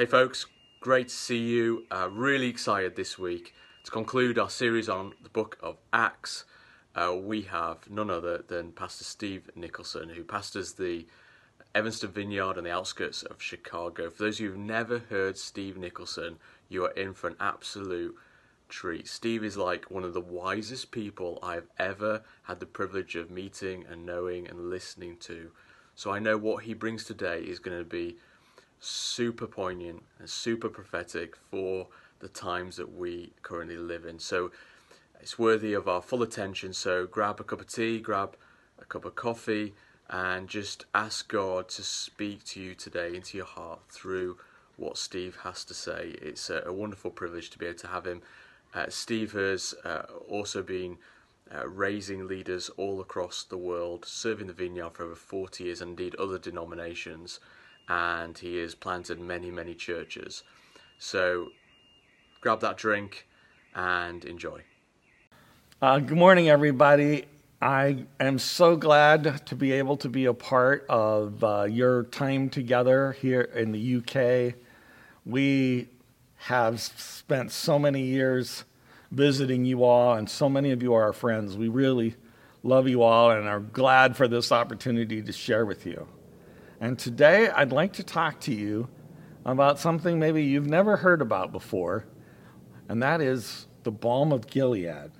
Hey, folks, great to see you. Uh, really excited this week to conclude our series on the book of Acts. Uh, we have none other than Pastor Steve Nicholson, who pastors the Evanston Vineyard on the outskirts of Chicago. For those of you who've never heard Steve Nicholson, you are in for an absolute treat. Steve is like one of the wisest people I've ever had the privilege of meeting and knowing and listening to. So I know what he brings today is going to be super poignant and super prophetic for the times that we currently live in. So it's worthy of our full attention. So grab a cup of tea, grab a cup of coffee, and just ask God to speak to you today into your heart through what Steve has to say. It's a, a wonderful privilege to be able to have him. Uh, Steve has uh, also been uh, raising leaders all across the world, serving the vineyard for over 40 years, and indeed other denominations and he has planted many, many churches. So grab that drink and enjoy. Uh, good morning, everybody. I am so glad to be able to be a part of uh, your time together here in the UK. We have spent so many years visiting you all, and so many of you are our friends. We really love you all and are glad for this opportunity to share with you. And today I'd like to talk to you about something maybe you've never heard about before, and that is the balm of Gilead.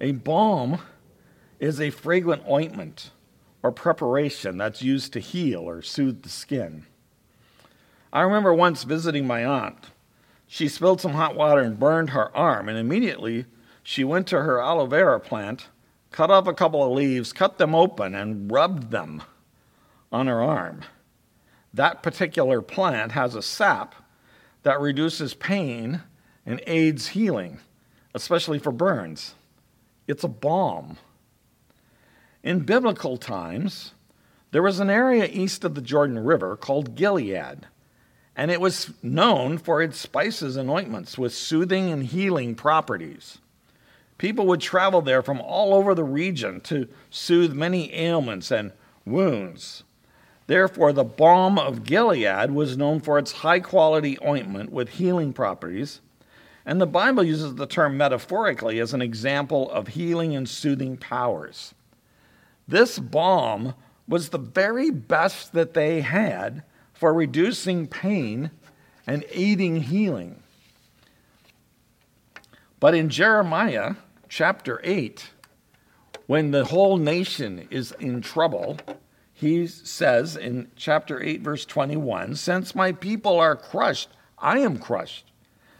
A balm is a fragrant ointment or preparation that's used to heal or soothe the skin. I remember once visiting my aunt. She spilled some hot water and burned her arm, and immediately she went to her aloe vera plant, cut off a couple of leaves, cut them open, and rubbed them on her arm. That particular plant has a sap that reduces pain and aids healing, especially for burns. It's a balm. In biblical times, there was an area east of the Jordan River called Gilead, and it was known for its spices and ointments with soothing and healing properties. People would travel there from all over the region to soothe many ailments and wounds. Therefore, the balm of Gilead was known for its high quality ointment with healing properties, and the Bible uses the term metaphorically as an example of healing and soothing powers. This balm was the very best that they had for reducing pain and aiding healing. But in Jeremiah chapter 8, when the whole nation is in trouble, he says in chapter 8, verse 21 Since my people are crushed, I am crushed.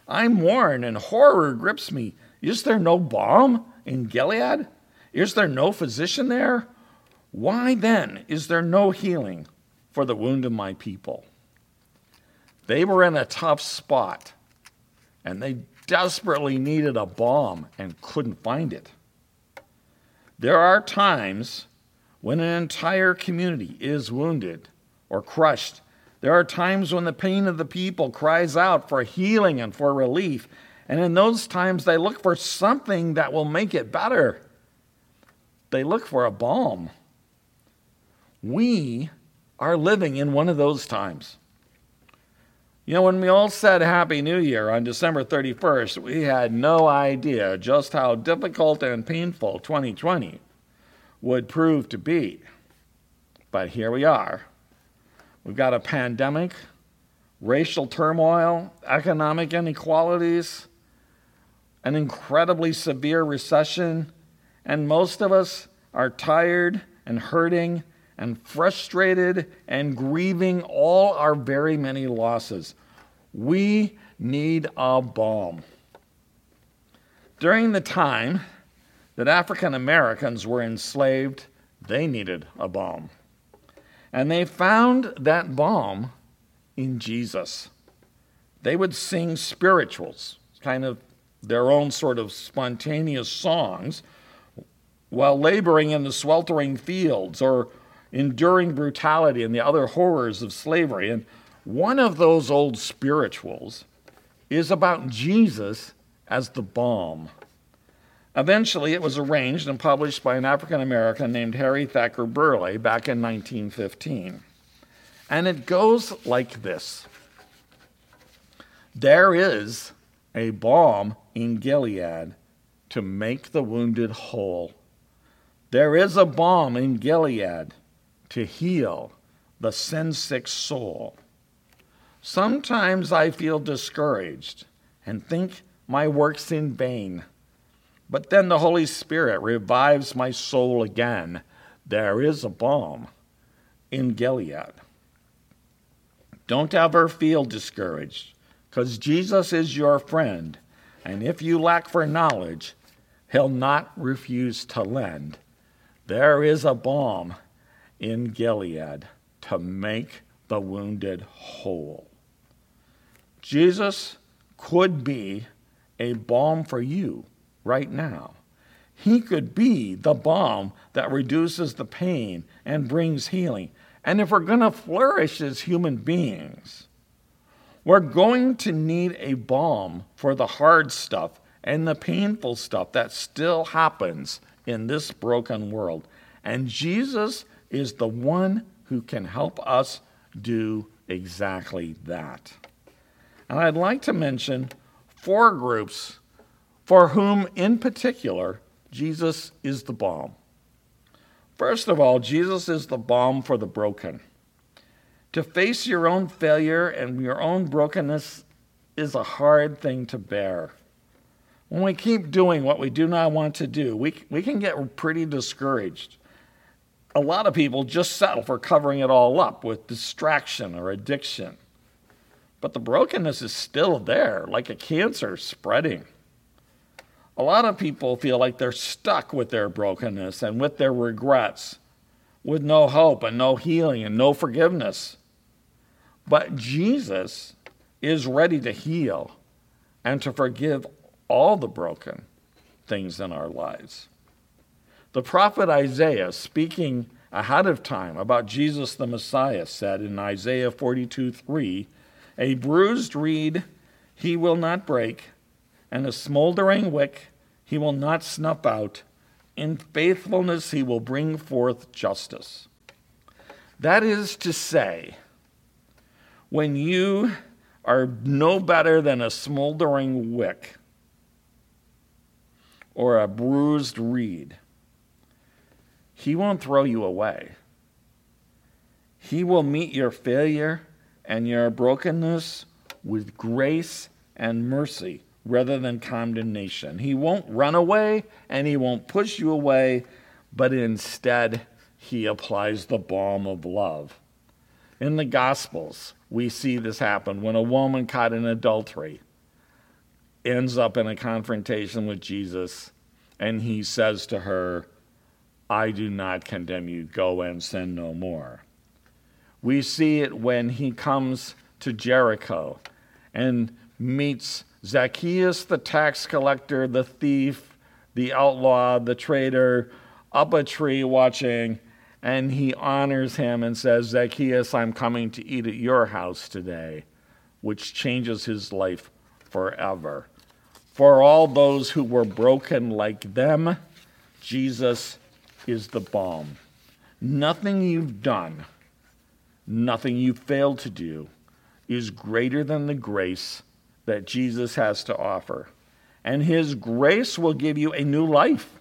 I'm worn and horror grips me. Is there no balm in Gilead? Is there no physician there? Why then is there no healing for the wound of my people? They were in a tough spot and they desperately needed a balm and couldn't find it. There are times when an entire community is wounded or crushed, there are times when the pain of the people cries out for healing and for relief. And in those times, they look for something that will make it better. They look for a balm. We are living in one of those times. You know, when we all said Happy New Year on December 31st, we had no idea just how difficult and painful 2020 would prove to be. But here we are. We've got a pandemic, racial turmoil, economic inequalities, an incredibly severe recession, and most of us are tired and hurting and frustrated and grieving all our very many losses. We need a balm. During the time that African Americans were enslaved, they needed a balm. And they found that balm in Jesus. They would sing spirituals, kind of their own sort of spontaneous songs, while laboring in the sweltering fields or enduring brutality and the other horrors of slavery. And one of those old spirituals is about Jesus as the balm. Eventually, it was arranged and published by an African American named Harry Thacker Burleigh back in 1915. And it goes like this There is a balm in Gilead to make the wounded whole. There is a balm in Gilead to heal the sin sick soul. Sometimes I feel discouraged and think my work's in vain. But then the Holy Spirit revives my soul again. There is a balm in Gilead. Don't ever feel discouraged, because Jesus is your friend, and if you lack for knowledge, he'll not refuse to lend. There is a balm in Gilead to make the wounded whole. Jesus could be a balm for you right now. He could be the balm that reduces the pain and brings healing. And if we're going to flourish as human beings, we're going to need a balm for the hard stuff and the painful stuff that still happens in this broken world. And Jesus is the one who can help us do exactly that. And I'd like to mention four groups for whom, in particular, Jesus is the balm. First of all, Jesus is the balm for the broken. To face your own failure and your own brokenness is a hard thing to bear. When we keep doing what we do not want to do, we, we can get pretty discouraged. A lot of people just settle for covering it all up with distraction or addiction. But the brokenness is still there, like a cancer spreading. A lot of people feel like they're stuck with their brokenness and with their regrets, with no hope and no healing and no forgiveness. But Jesus is ready to heal and to forgive all the broken things in our lives. The prophet Isaiah, speaking ahead of time about Jesus the Messiah, said in Isaiah 42 3, A bruised reed he will not break, and a smoldering wick he will not snuff out. In faithfulness he will bring forth justice. That is to say, when you are no better than a smoldering wick or a bruised reed, he won't throw you away. He will meet your failure and your brokenness with grace and mercy rather than condemnation. He won't run away and he won't push you away, but instead, he applies the balm of love. In the Gospels, we see this happen when a woman caught in adultery ends up in a confrontation with Jesus, and he says to her, I do not condemn you, go and sin no more. We see it when he comes to Jericho and meets Zacchaeus, the tax collector, the thief, the outlaw, the traitor, up a tree watching, and he honors him and says, Zacchaeus, I'm coming to eat at your house today, which changes his life forever. For all those who were broken like them, Jesus is the balm. Nothing you've done, nothing you failed to do, is greater than the grace that Jesus has to offer. And His grace will give you a new life,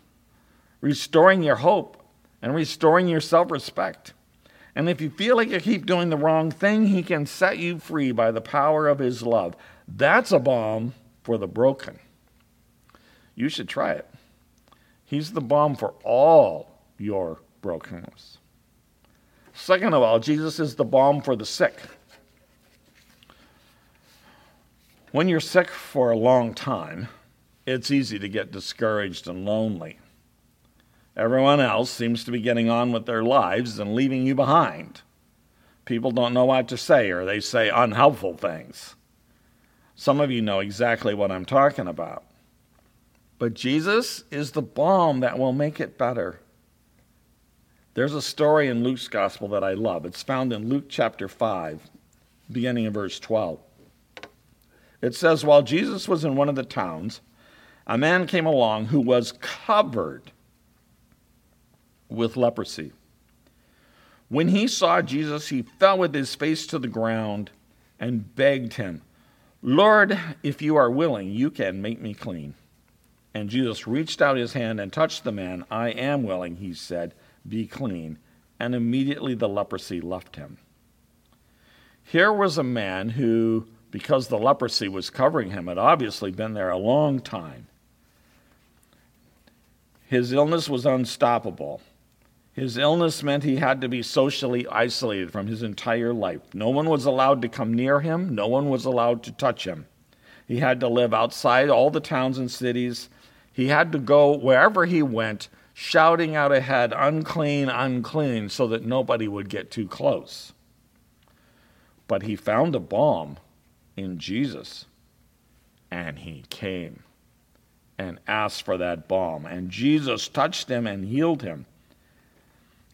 restoring your hope and restoring your self respect. And if you feel like you keep doing the wrong thing, He can set you free by the power of His love. That's a balm for the broken. You should try it. He's the balm for all your brokenness. Second of all, Jesus is the balm for the sick. When you're sick for a long time, it's easy to get discouraged and lonely. Everyone else seems to be getting on with their lives and leaving you behind. People don't know what to say, or they say unhelpful things. Some of you know exactly what I'm talking about. But Jesus is the balm that will make it better. There's a story in Luke's gospel that I love. It's found in Luke chapter 5, beginning in verse 12. It says, While Jesus was in one of the towns, a man came along who was covered with leprosy. When he saw Jesus, he fell with his face to the ground and begged him, Lord, if you are willing, you can make me clean. And Jesus reached out his hand and touched the man. I am willing, he said, be clean. And immediately the leprosy left him. Here was a man who, because the leprosy was covering him, had obviously been there a long time. His illness was unstoppable. His illness meant he had to be socially isolated from his entire life. No one was allowed to come near him, no one was allowed to touch him. He had to live outside all the towns and cities. He had to go wherever he went, shouting out ahead, unclean, unclean, so that nobody would get too close. But he found a balm in Jesus, and he came and asked for that balm. And Jesus touched him and healed him.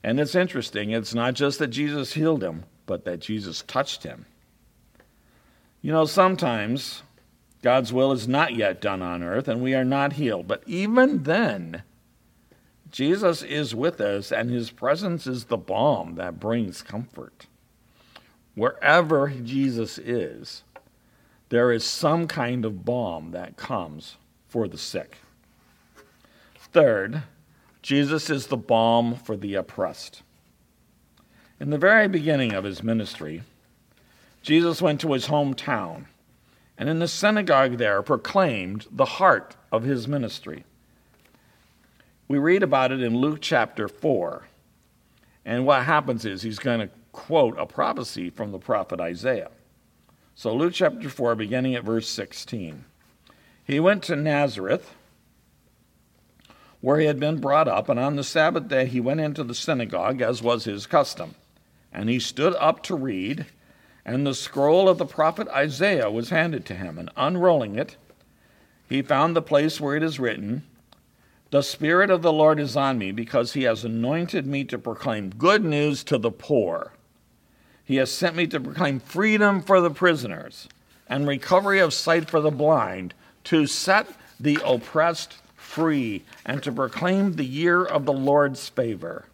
And it's interesting, it's not just that Jesus healed him, but that Jesus touched him. You know, sometimes God's will is not yet done on earth and we are not healed. But even then, Jesus is with us and his presence is the balm that brings comfort. Wherever Jesus is, there is some kind of balm that comes for the sick. Third, Jesus is the balm for the oppressed. In the very beginning of his ministry, Jesus went to his hometown and in the synagogue there proclaimed the heart of his ministry. We read about it in Luke chapter 4. And what happens is he's going to quote a prophecy from the prophet Isaiah. So, Luke chapter 4, beginning at verse 16. He went to Nazareth where he had been brought up, and on the Sabbath day he went into the synagogue, as was his custom. And he stood up to read, and the scroll of the prophet Isaiah was handed to him. And unrolling it, he found the place where it is written, The Spirit of the Lord is on me, because he has anointed me to proclaim good news to the poor. He has sent me to proclaim freedom for the prisoners and recovery of sight for the blind, to set the oppressed free and to proclaim the year of the Lord's favor.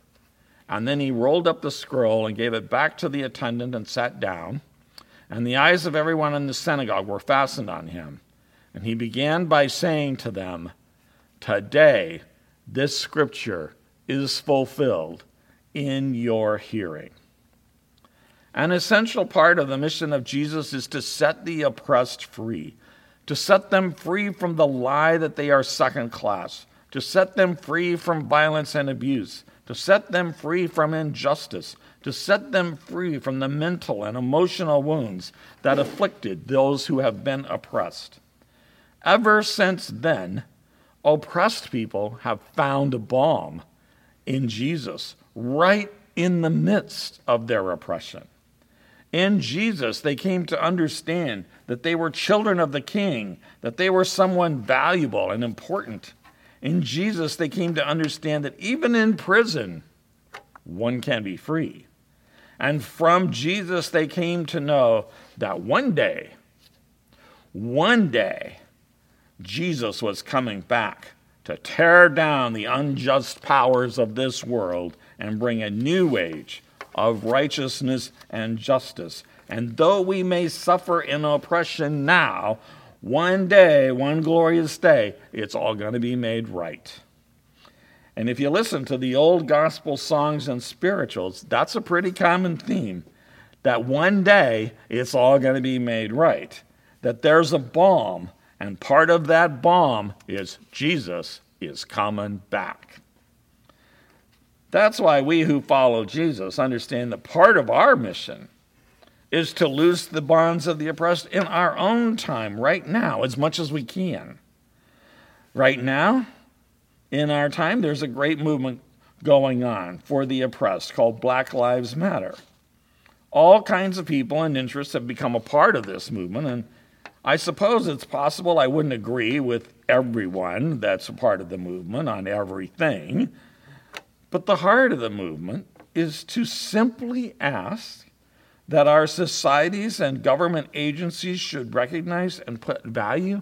And then he rolled up the scroll and gave it back to the attendant and sat down. And the eyes of everyone in the synagogue were fastened on him. And he began by saying to them, Today this scripture is fulfilled in your hearing. An essential part of the mission of Jesus is to set the oppressed free to set them free from the lie that they are second class, to set them free from violence and abuse, to set them free from injustice, to set them free from the mental and emotional wounds that afflicted those who have been oppressed. Ever since then, oppressed people have found a balm in Jesus right in the midst of their oppression. In Jesus, they came to understand that they were children of the King, that they were someone valuable and important. In Jesus, they came to understand that even in prison, one can be free. And from Jesus, they came to know that one day, one day, Jesus was coming back to tear down the unjust powers of this world and bring a new age of righteousness and justice. And though we may suffer in oppression now, one day, one glorious day, it's all going to be made right. And if you listen to the old gospel songs and spirituals, that's a pretty common theme. That one day it's all going to be made right. That there's a balm, and part of that balm is Jesus is coming back. That's why we who follow Jesus understand that part of our mission is to loose the bonds of the oppressed in our own time, right now, as much as we can. Right now, in our time, there's a great movement going on for the oppressed called Black Lives Matter. All kinds of people and interests have become a part of this movement, and I suppose it's possible I wouldn't agree with everyone that's a part of the movement on everything. But the heart of the movement is to simply ask that our societies and government agencies should recognize and put value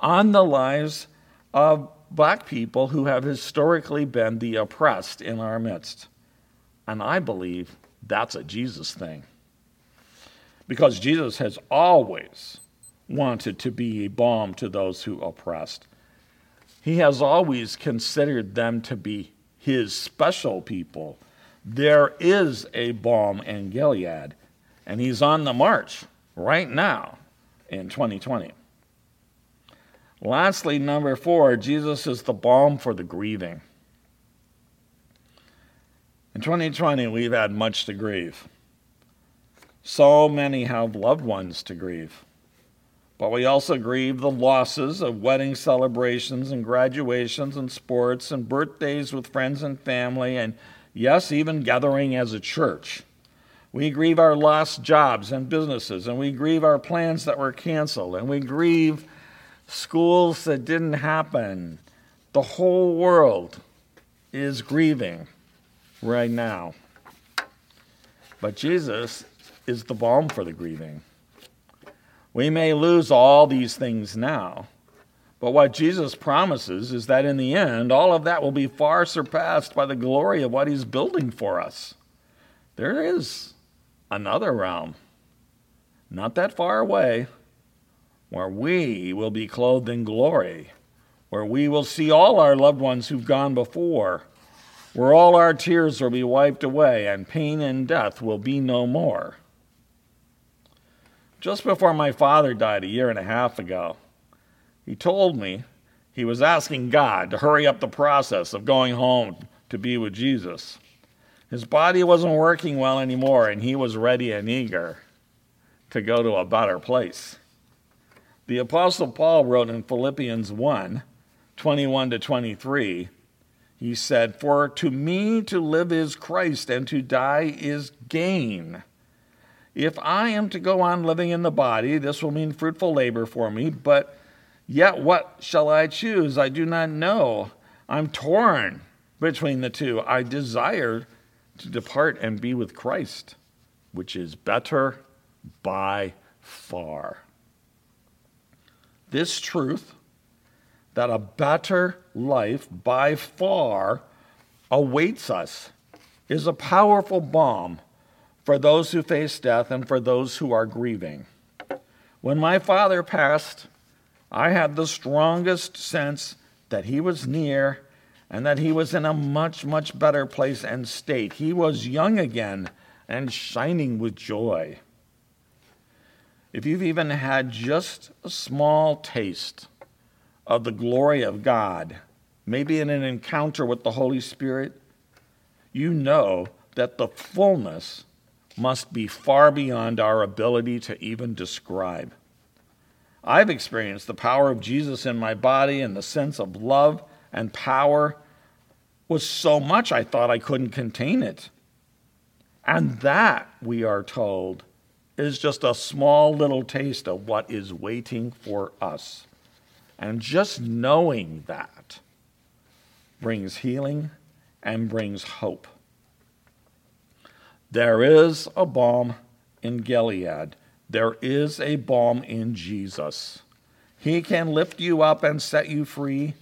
on the lives of black people who have historically been the oppressed in our midst. And I believe that's a Jesus thing. Because Jesus has always wanted to be a balm to those who oppressed. He has always considered them to be his special people. There is a balm in Gilead, and he's on the march right now in 2020. Lastly, number four, Jesus is the balm for the grieving. In 2020, we've had much to grieve. So many have loved ones to grieve. But we also grieve the losses of wedding celebrations and graduations and sports and birthdays with friends and family, and yes, even gathering as a church. We grieve our lost jobs and businesses, and we grieve our plans that were canceled, and we grieve schools that didn't happen. The whole world is grieving right now. But Jesus is the balm for the grieving. We may lose all these things now, but what Jesus promises is that in the end, all of that will be far surpassed by the glory of what he's building for us. There is another realm, not that far away, where we will be clothed in glory, where we will see all our loved ones who've gone before, where all our tears will be wiped away and pain and death will be no more. Just before my father died a year and a half ago, he told me he was asking God to hurry up the process of going home to be with Jesus. His body wasn't working well anymore, and he was ready and eager to go to a better place. The Apostle Paul wrote in Philippians 1 21 to 23, he said, For to me to live is Christ, and to die is gain. If I am to go on living in the body, this will mean fruitful labor for me, but yet what shall I choose? I do not know. I'm torn between the two. I desire to depart and be with Christ, which is better by far this truth that a better life by far awaits us is a powerful balm for those who face death and for those who are grieving. When my father passed, I had the strongest sense that he was near and that he was in a much, much better place and state. He was young again and shining with joy if you've even had just a small taste of the glory of God, maybe in an encounter with the Holy Spirit, you know that the fullness must be far beyond our ability to even describe. I've experienced the power of Jesus in my body, and the sense of love and power was so much I thought I couldn't contain it. And that, we are told, is just a small little taste of what is waiting for us. And just knowing that brings healing and brings hope. There is a balm in Gilead. There is a balm in Jesus. He can lift you up and set you free.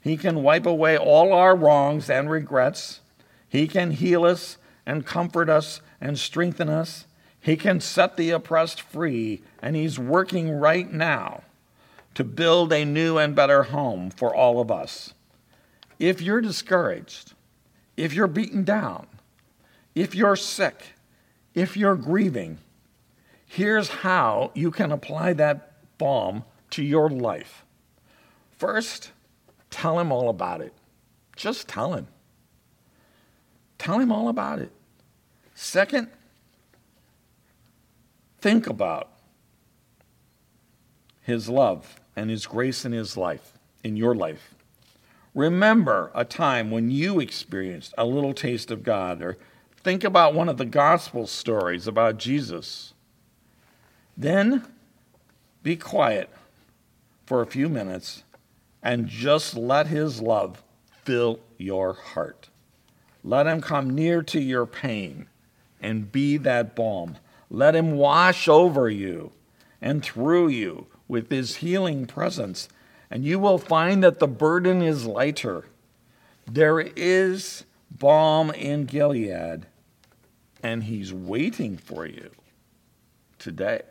He can wipe away all our wrongs and regrets. He can heal us and comfort us and strengthen us. He can set the oppressed free, and He's working right now to build a new and better home for all of us. If you're discouraged, if you're beaten down, if you're sick, if you're grieving, here's how you can apply that balm to your life. First, tell him all about it. Just tell him. Tell him all about it. Second, think about his love and his grace in his life, in your life. Remember a time when you experienced a little taste of God, or think about one of the gospel stories about Jesus. Then be quiet for a few minutes and just let his love fill your heart. Let him come near to your pain and be that balm let him wash over you and through you with his healing presence, and you will find that the burden is lighter. There is balm in Gilead, and he's waiting for you today.